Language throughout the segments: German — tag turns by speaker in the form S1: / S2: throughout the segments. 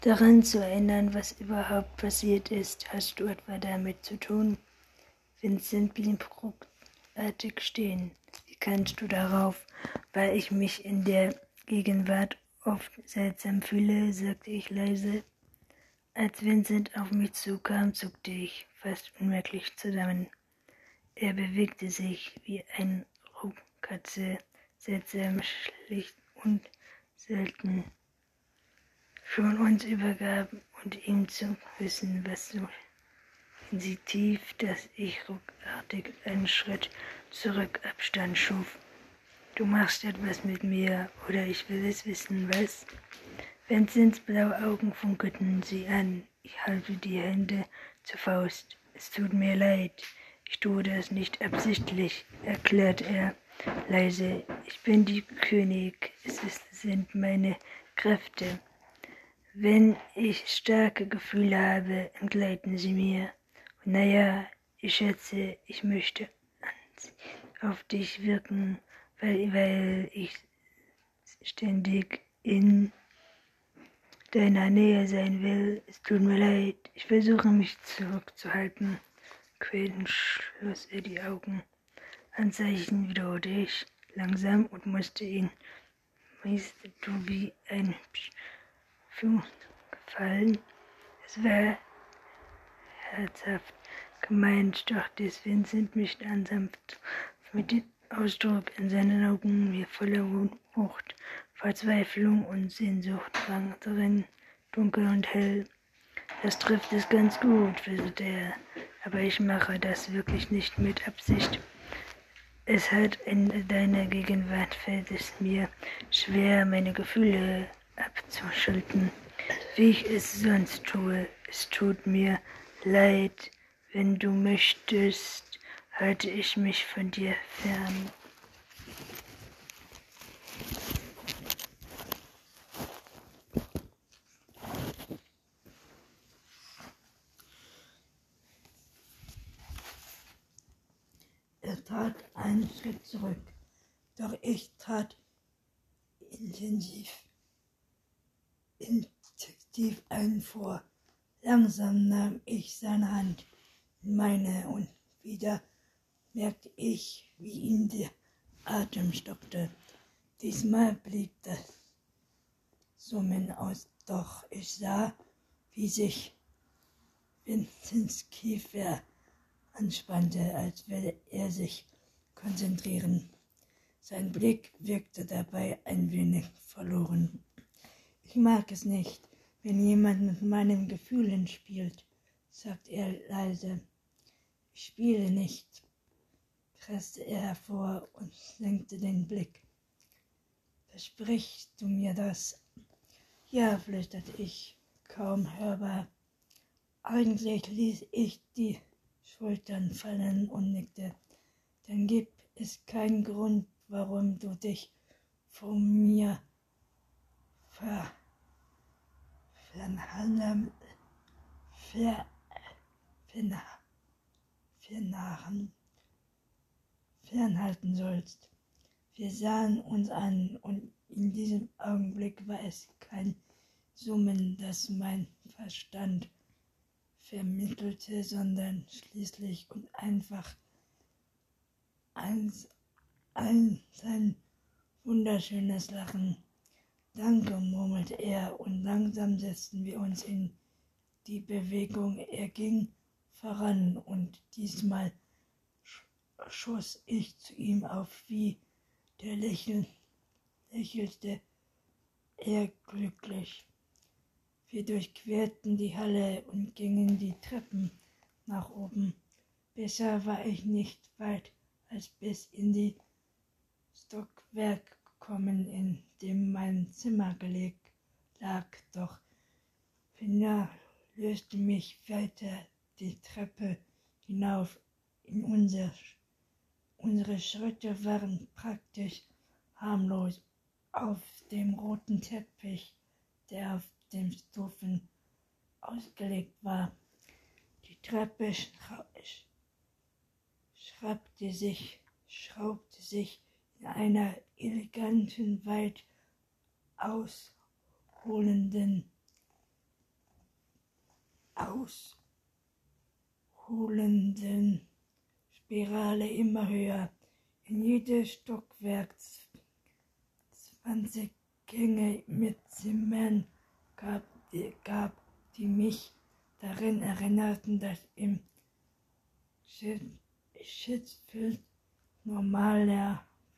S1: daran zu erinnern, was überhaupt passiert ist. Hast du etwa damit zu tun? Vincent blieb ruckartig stehen. Wie kannst du darauf? Weil ich mich in der Gegenwart oft seltsam fühle, sagte ich leise. Als Vincent auf mich zukam, zuckte ich fast unmerklich zusammen. Er bewegte sich wie ein Raubkatze, seltsam schlicht und selten. Schon uns übergaben und ihm zu wissen, was so sensitiv, dass ich ruckartig einen Schritt zurück Abstand schuf. Du machst etwas mit mir, oder ich will es wissen, was? Vincents blaue Augen funkelten sie an. Ich halte die Hände zur Faust. Es tut mir leid. Ich tue das nicht absichtlich, erklärt er leise. Ich bin die König. Es sind meine Kräfte. Wenn ich starke Gefühle habe, entgleiten sie mir. Und naja, ich schätze, ich möchte auf dich wirken, weil, weil ich ständig in deiner Nähe sein will. Es tut mir leid. Ich versuche mich zurückzuhalten. Quälend schloss er die Augen. Anzeichen wiederholte ich langsam und musste ihn. Meist du wie ein Pfund gefallen. Es war herzhaft gemeint, doch des Vincent mich sanft mit dem Ausdruck in seinen Augen mir voller Wucht Verzweiflung und Sehnsucht waren drin, dunkel und hell. Das trifft es ganz gut, flüsterte er, aber ich mache das wirklich nicht mit Absicht. Es hat in deiner Gegenwart fällt es mir schwer, meine Gefühle abzuschalten, wie ich es sonst tue. Es tut mir leid, wenn du möchtest, halte ich mich von dir fern.
S2: trat einen Schritt zurück, doch ich trat intensiv, intensiv einen vor. Langsam nahm ich seine Hand in meine und wieder merkte ich, wie ihm der Atem stockte. Diesmal blieb das Summen aus, doch ich sah, wie sich Vincents Kiefer anspannte, als würde er sich konzentrieren. Sein Blick wirkte dabei ein wenig verloren. Ich mag es nicht, wenn jemand mit meinen Gefühlen spielt, sagt er leise. Ich spiele nicht, presste er hervor und senkte den Blick. Versprichst du mir das? Ja, flüsterte ich, kaum hörbar. Eigentlich ließ ich die Schultern fallen und nickte. Dann gibt es keinen Grund, warum du dich von mir ver, fernhalten, sollst. Wir sahen uns an und in diesem Augenblick war es kein Summen, das mein Verstand vermittelte, sondern schließlich und einfach ein, ein, sein wunderschönes Lachen. Danke, murmelte er, und langsam setzten wir uns in die Bewegung. Er ging voran, und diesmal schoss ich zu ihm auf, wie der lächeln, lächelte er glücklich. Wir durchquerten die Halle und gingen die Treppen nach oben. Besser war ich nicht weit als bis in die Stockwerk gekommen, in dem mein Zimmer gelegt lag, doch Finja löste mich weiter die Treppe hinauf. In unser, unsere Schritte waren praktisch harmlos auf dem roten Teppich, der auf dem Stufen ausgelegt war. Die Treppe schraubte sich, schraubte sich in einer eleganten, weit ausholenden
S3: ausholenden Spirale immer höher. In jedes Stockwerk 20 Gänge mit Zimmern gab, die, gab, die mich darin erinnerten, dass im Schiffsfeld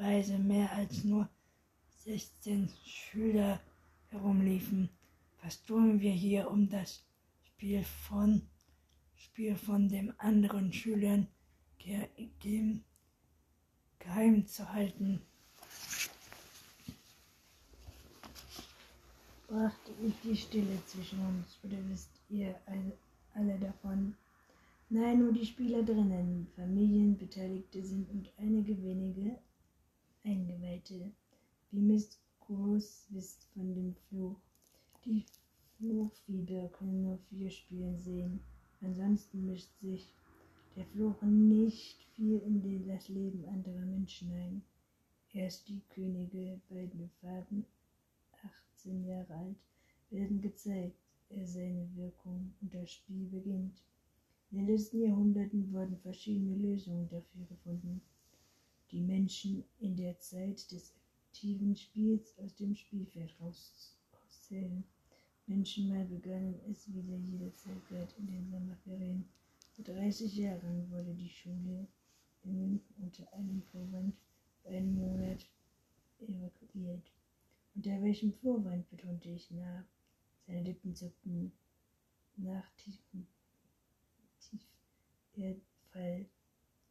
S3: normalerweise mehr als nur 16 Schüler herumliefen. Was tun wir hier, um das Spiel von, Spiel von den anderen Schülern ge geheim zu halten?
S2: Brachte ich die Stille zwischen uns, oder wisst ihr alle, davon? Nein, nur die Spieler drinnen, Familien, Beteiligte sind und einige wenige Eingeweihte. Wie Miss Groß wisst von dem Fluch. Die Fluchfieber können nur vier Spielen sehen. Ansonsten mischt sich der Fluch nicht viel in das Leben anderer Menschen ein. Erst die Könige, beiden Farben, 18 Jahre alt, werden gezeigt, er seine Wirkung und das Spiel beginnt. In den letzten Jahrhunderten wurden verschiedene Lösungen dafür gefunden, die Menschen in der Zeit des aktiven Spiels aus dem Spielfeld rauszählen. Menschen mal begannen es wieder jederzeit wert in den Sommerferien. Vor 30 Jahren wurde die Schule in unter einem Vorwand für einen Monat evakuiert. Unter welchem Vorwand betonte ich nach? Seine Lippen zuckten nach tiefem Erdfall.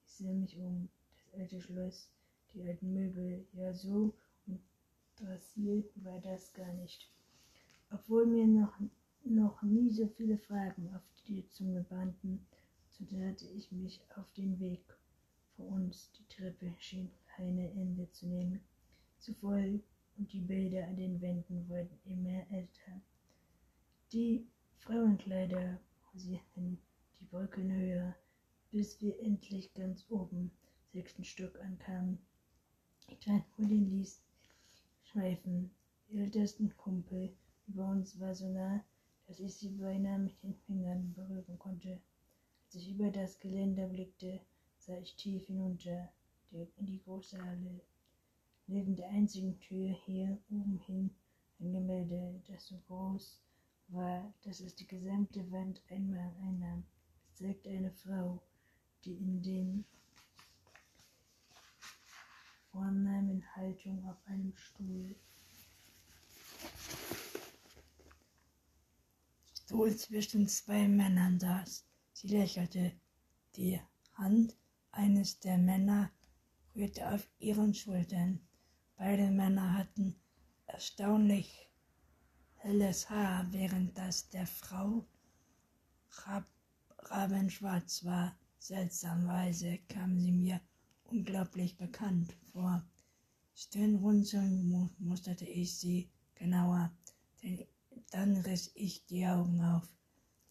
S2: Ich sah mich um. Das alte Schloss, die alten Möbel, ja so interessiert war das gar nicht. Obwohl mir noch, noch nie so viele Fragen auf die Zunge banden, so tat ich mich auf den Weg vor uns. Die Treppe schien keine Ende zu nehmen, zu voll und die Bilder an den Wänden wurden immer älter. Die Frauenkleider sie die Brücken höher, bis wir endlich ganz oben, sechsten Stock ankamen. Ich tat wohl den schweifen. Die ältesten Kumpel über uns war so nah, dass ich sie beinahe mit den Fingern berühren konnte. Als ich über das Geländer blickte, sah ich tief hinunter in die große Halle. Neben der einzigen Tür hier oben hin ein Gemälde, das so groß war, dass es die gesamte Wand einmal einnahm. Es zeigte eine Frau, die in den vornehmen Haltung auf einem Stuhl.
S3: Stuhl zwischen zwei Männern saß. Sie lächelte. Die Hand eines der Männer rührte auf ihren Schultern. Beide Männer hatten erstaunlich helles Haar, während das der Frau Rab rabenschwarz war. Seltsamweise kam sie mir unglaublich bekannt vor. Stirnrunzeln musterte ich sie genauer, denn dann riss ich die Augen auf.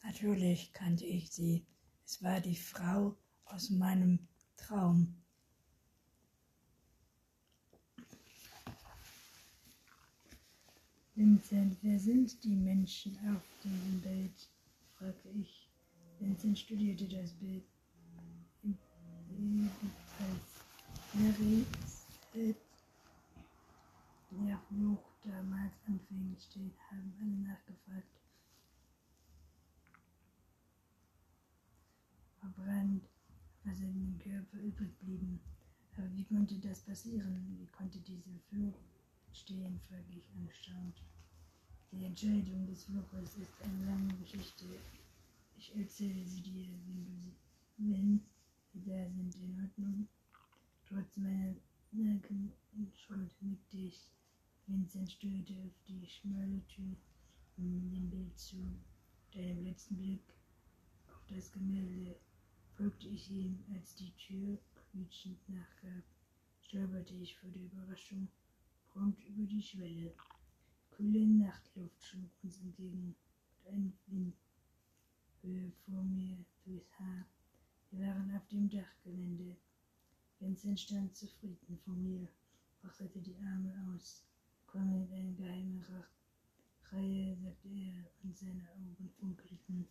S3: Natürlich kannte ich sie. Es war die Frau aus meinem Traum.
S2: Vincent, wer sind die Menschen auf diesem Bild? fragte ich. Vincent studierte das Bild als Sid der Fluch damals anfing steht, haben alle nachgefragt. Verbrannt, was in dem Körper übrig blieben. Aber wie konnte das passieren? Wie konnte dieser Fluch entstehen, frage ich anstaunt. Die Entscheidung des Fluches ist eine lange Geschichte. Ich erzähle sie dir, wenn du sie, wenn wir sind in Ordnung. Trotz meiner Nacken und Schuld nickte ich. Vincent steuerte auf die schmale Tür in dem Bild zu. Deinem letzten Blick auf das Gemälde folgte ich ihm, als die Tür quietschend nachgab. Stolperte ich vor der Überraschung prompt über die Schwelle. Kühle Nachtluft schlug uns entgegen und ein Wind vor mir durchs Haar. Wir waren auf dem Dachgelände. Vincent stand zufrieden vor mir, breitete die Arme aus. Komm mit eine geheime Reihe, sagte er, und seine Augen funkelten.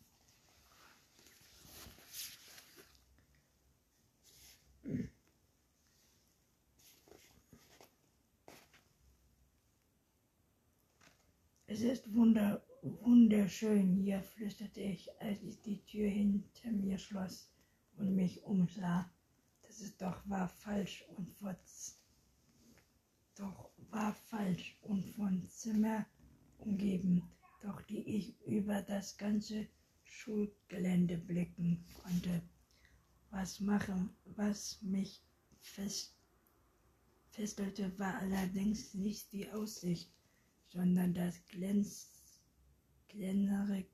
S2: Es ist wunder, wunderschön hier, flüsterte ich, als ich die Tür hinter mir schloss und mich umsah. Doch war falsch und von, doch war falsch und von Zimmer umgeben, doch die ich über das ganze Schulgelände blicken konnte. Was machen, was mich fest, festelte, war allerdings nicht die Aussicht, sondern das glänz, glänzere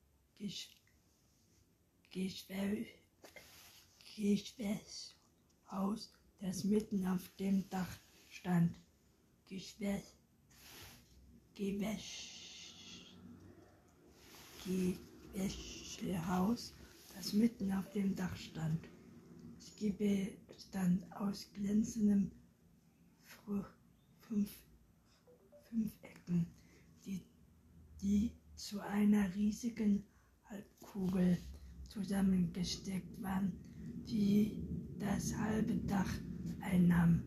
S2: Geschwärzhaus, das mitten auf dem Dach stand. Geschwäß, Gewäsch, Gewäschhaus, das mitten auf dem Dach stand. Das Giebel bestand aus glänzendem fünf, Fünfecken die zu einer riesigen Halbkugel zusammengesteckt waren, die das halbe Dach einnahm.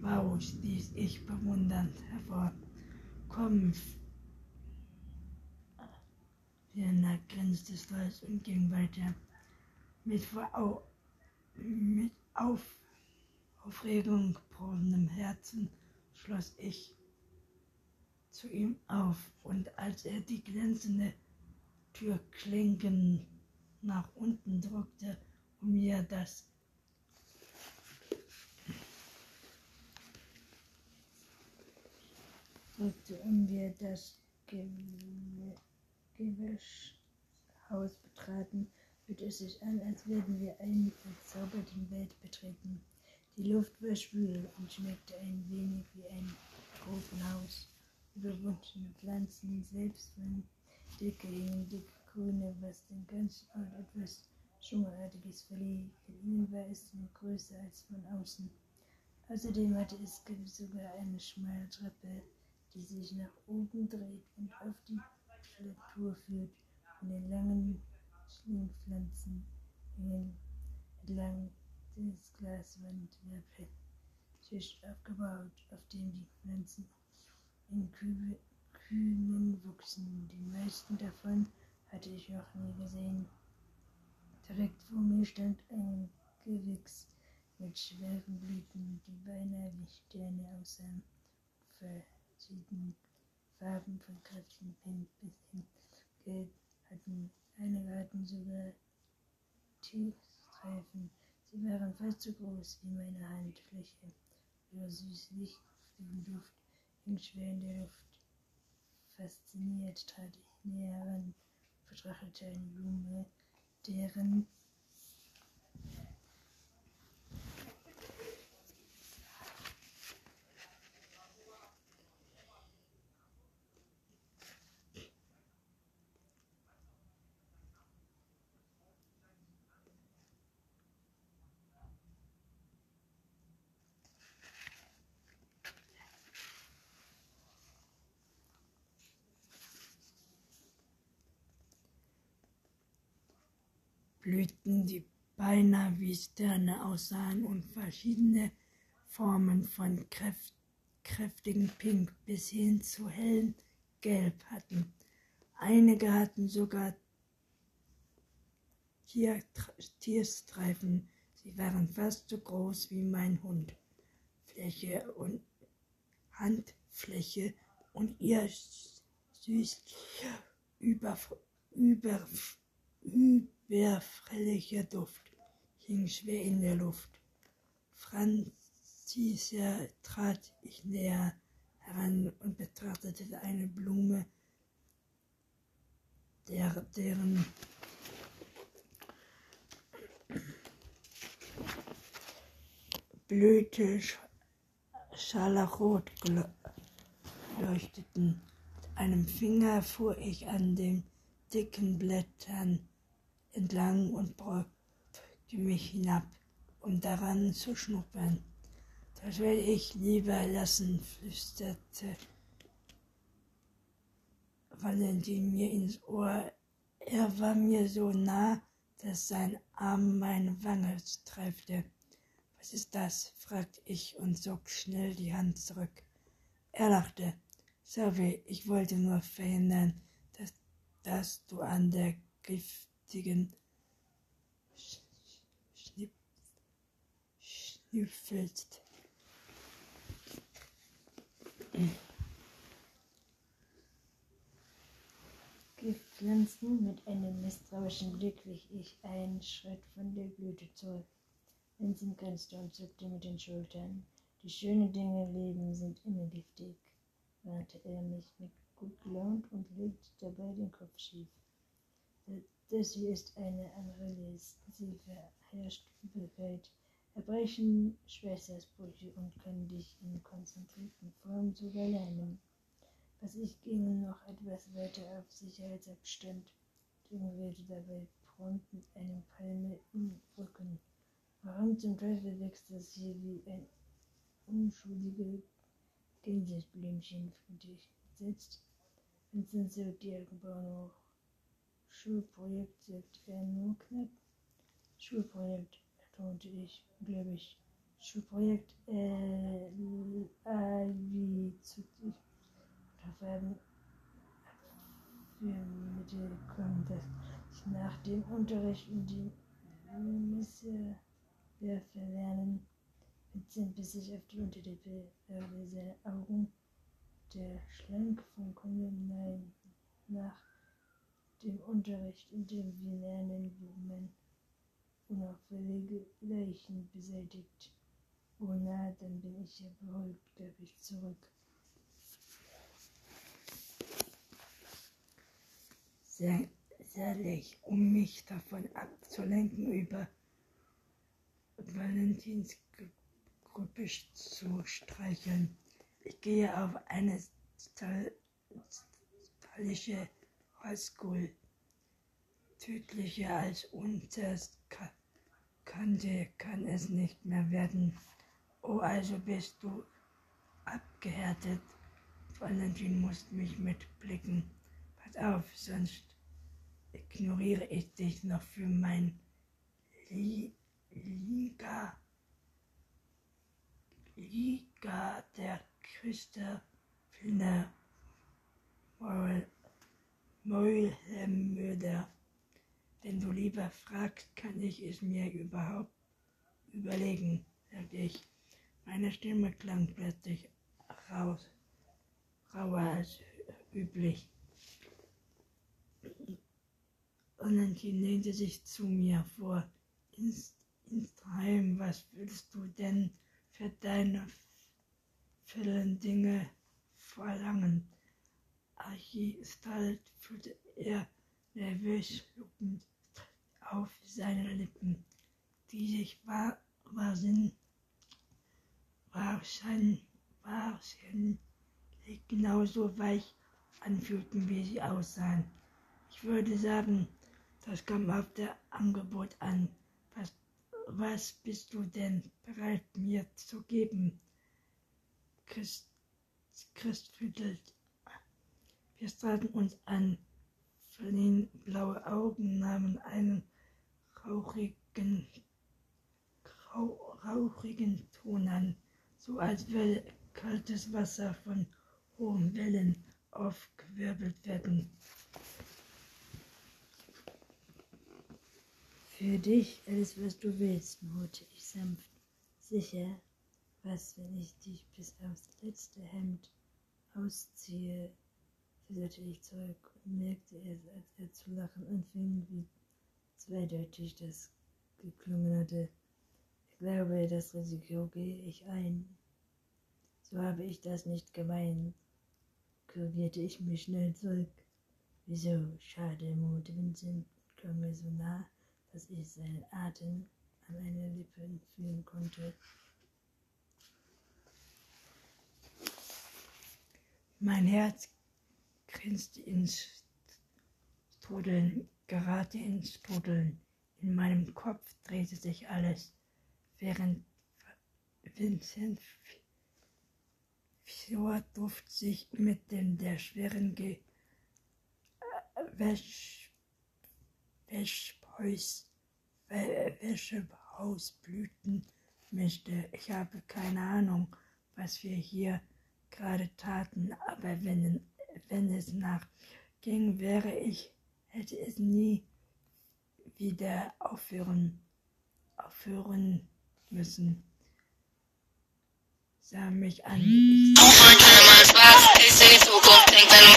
S2: Wow, stieß ich bewundernd hervor. Komm, Vienna grinste stolz und ging weiter. Mit, Au mit Auf Aufregung brennendem Herzen schloss ich zu ihm auf, und als er die glänzende Türklinken nach unten drückte, um mir das um wir das Gewäschhaus betraten, fühlte es sich an, als würden wir eine verzauberte Welt betreten. Die Luft war schwül und schmeckte ein wenig wie ein Tropenhaus überwuchsene Pflanzen, selbst wenn dicke, dicke Grüne, was den ganzen Ort etwas Dschungelartiges verlieh. Von innen war es nur größer als von außen. Außerdem hatte es sogar eine schmale Treppe, die sich nach oben dreht und auf die Struktur führt. Von den langen Schlingpflanzen entlang des Glaswand der Tisch aufgebaut, auf dem die Pflanzen in Kühen wuchsen. Die meisten davon hatte ich noch nie gesehen. Direkt vor mir stand ein Gewächs mit schweren Blüten, die beinahe wie Sterne aussahen. Verschiedene Farben von kräftigen Pink bis hin Gelb hatten. Einige hatten sogar Tiefstreifen. Sie waren fast so groß wie meine Handfläche. Ihre süßlich duftigen Duft hing schwer in der Luft. Fasziniert trat ich näher ran, betrachtete eine Blume, deren Blüten, die beinahe wie Sterne aussahen und verschiedene Formen von kräft, kräftigen Pink bis hin zu hellen Gelb hatten. Einige hatten sogar Tier, Tierstreifen. Sie waren fast so groß wie mein Hund. Fläche und Handfläche und ihr süßlicher über, über, über Schwerfälliger Duft hing schwer in der Luft. Franzisia trat ich näher heran und betrachtete eine Blume, der, deren Blüte scharlachrot leuchteten. Mit einem Finger fuhr ich an den dicken Blättern entlang und beugte mich hinab, um daran zu schnuppern. Das werde ich lieber lassen, flüsterte Valentin mir ins Ohr. Er war mir so nah, dass sein Arm meine Wange streifte. Was ist das? fragte ich und zog schnell die Hand zurück. Er lachte. Sorry, ich wollte nur verhindern, dass, dass du an der giftigen Schnipp, schnüffelst.
S1: Giftpflanzen mit einem misstrauischen Blick wich ich einen Schritt von der Blüte zurück. Vincent grinste und zuckte mit den Schultern. Die schönen Dinge im Leben sind immer giftig, warnte er mich mit gut gelaunt und legte dabei den Kopf schief. Das hier ist eine Amaryllis. Sie verherrscht Übelkeit, Erbrechen, Schweißausbrüche und kann dich in konzentrierten Form sogar lernen. Was ich ginge noch etwas weiter auf Sicherheitsabstand, jonglierte dabei prompt mit einem Palme im Rücken. Warum zum Teufel wächst das hier wie ein unschuldiges Gänseblümchen, fragte ich entsetzt. Vincent zog die Augenbrauen hoch. Schulprojekt, sagte er nur knapp. Schulprojekt, ertonte ich, glaube ich. Schulprojekt, äh, äh, wie zuckte ich. Für Mittel kommen, dass ich nach dem Unterricht in die Messe Werfe lernen. Vincent biss sich auf die Unterlippe, seine Augen der schlank funkelnden Nein nach dem Unterricht, in dem wir lernen, wie man unauffällige Leichen beseitigt. Oh na, dann bin ich ja beruhigt, gab ich zurück.
S2: Sehr, leicht, um mich davon abzulenken, über Valentins Gruppe zu streicheln. Ich gehe auf eine stylische Highschool. Tödlicher als unterst kannte kann es nicht mehr werden. Oh, also bist du abgehärtet. Valentin muss mich mitblicken. Pass auf, sonst ignoriere ich dich noch für mein Lie Liga, Liga der Christopher Mäulmörder. Wenn du lieber fragst, kann ich es mir überhaupt überlegen, sagte ich. Meine Stimme klang plötzlich raus, rauer als üblich. Und dann lehnte sich zu mir vor. Inst Instheim, was willst du denn für deine vielen Dinge verlangen? Archistalt fühlte er nervös schluckend auf seine Lippen, die sich war, war Sinn, wahrscheinlich, wahrscheinlich genauso weich anfühlten, wie sie aussahen. Ich würde sagen, das kam auf der Angebot an. Was was bist du denn bereit mir zu geben? Christ, Christ schüttelt. Wir starrten uns an. Verliehen blaue Augen nahmen einen rauchigen, rauch, rauchigen Ton an, so als würde kaltes Wasser von hohen Wellen aufgewirbelt werden.
S1: Für dich alles, was du willst, murrte ich sanft. Sicher, was, wenn ich dich bis aufs letzte Hemd ausziehe, flüsterte ich zurück und merkte erst, als er zu lachen anfing, wie zweideutig das geklungen hatte. Ich glaube, das Risiko gehe ich ein. So habe ich das nicht gemeint, korrigierte ich mich schnell zurück. Wieso? Schade, Mut, Vincent kam mir so nah dass ich seinen Atem an meinen Lippen fühlen konnte.
S2: Mein Herz grinste ins Strudeln, gerade ins Strudeln. In meinem Kopf drehte sich alles, während Vincent Fjordduft sich mit dem der schweren Ge äh, Wäsch Wäsch Häus, Wäschehausblüten mischte. Ich habe keine Ahnung, was wir hier gerade taten, aber wenn, wenn es nach ging, wäre ich, hätte es nie wieder aufhören, aufhören müssen. Sah mich an, ich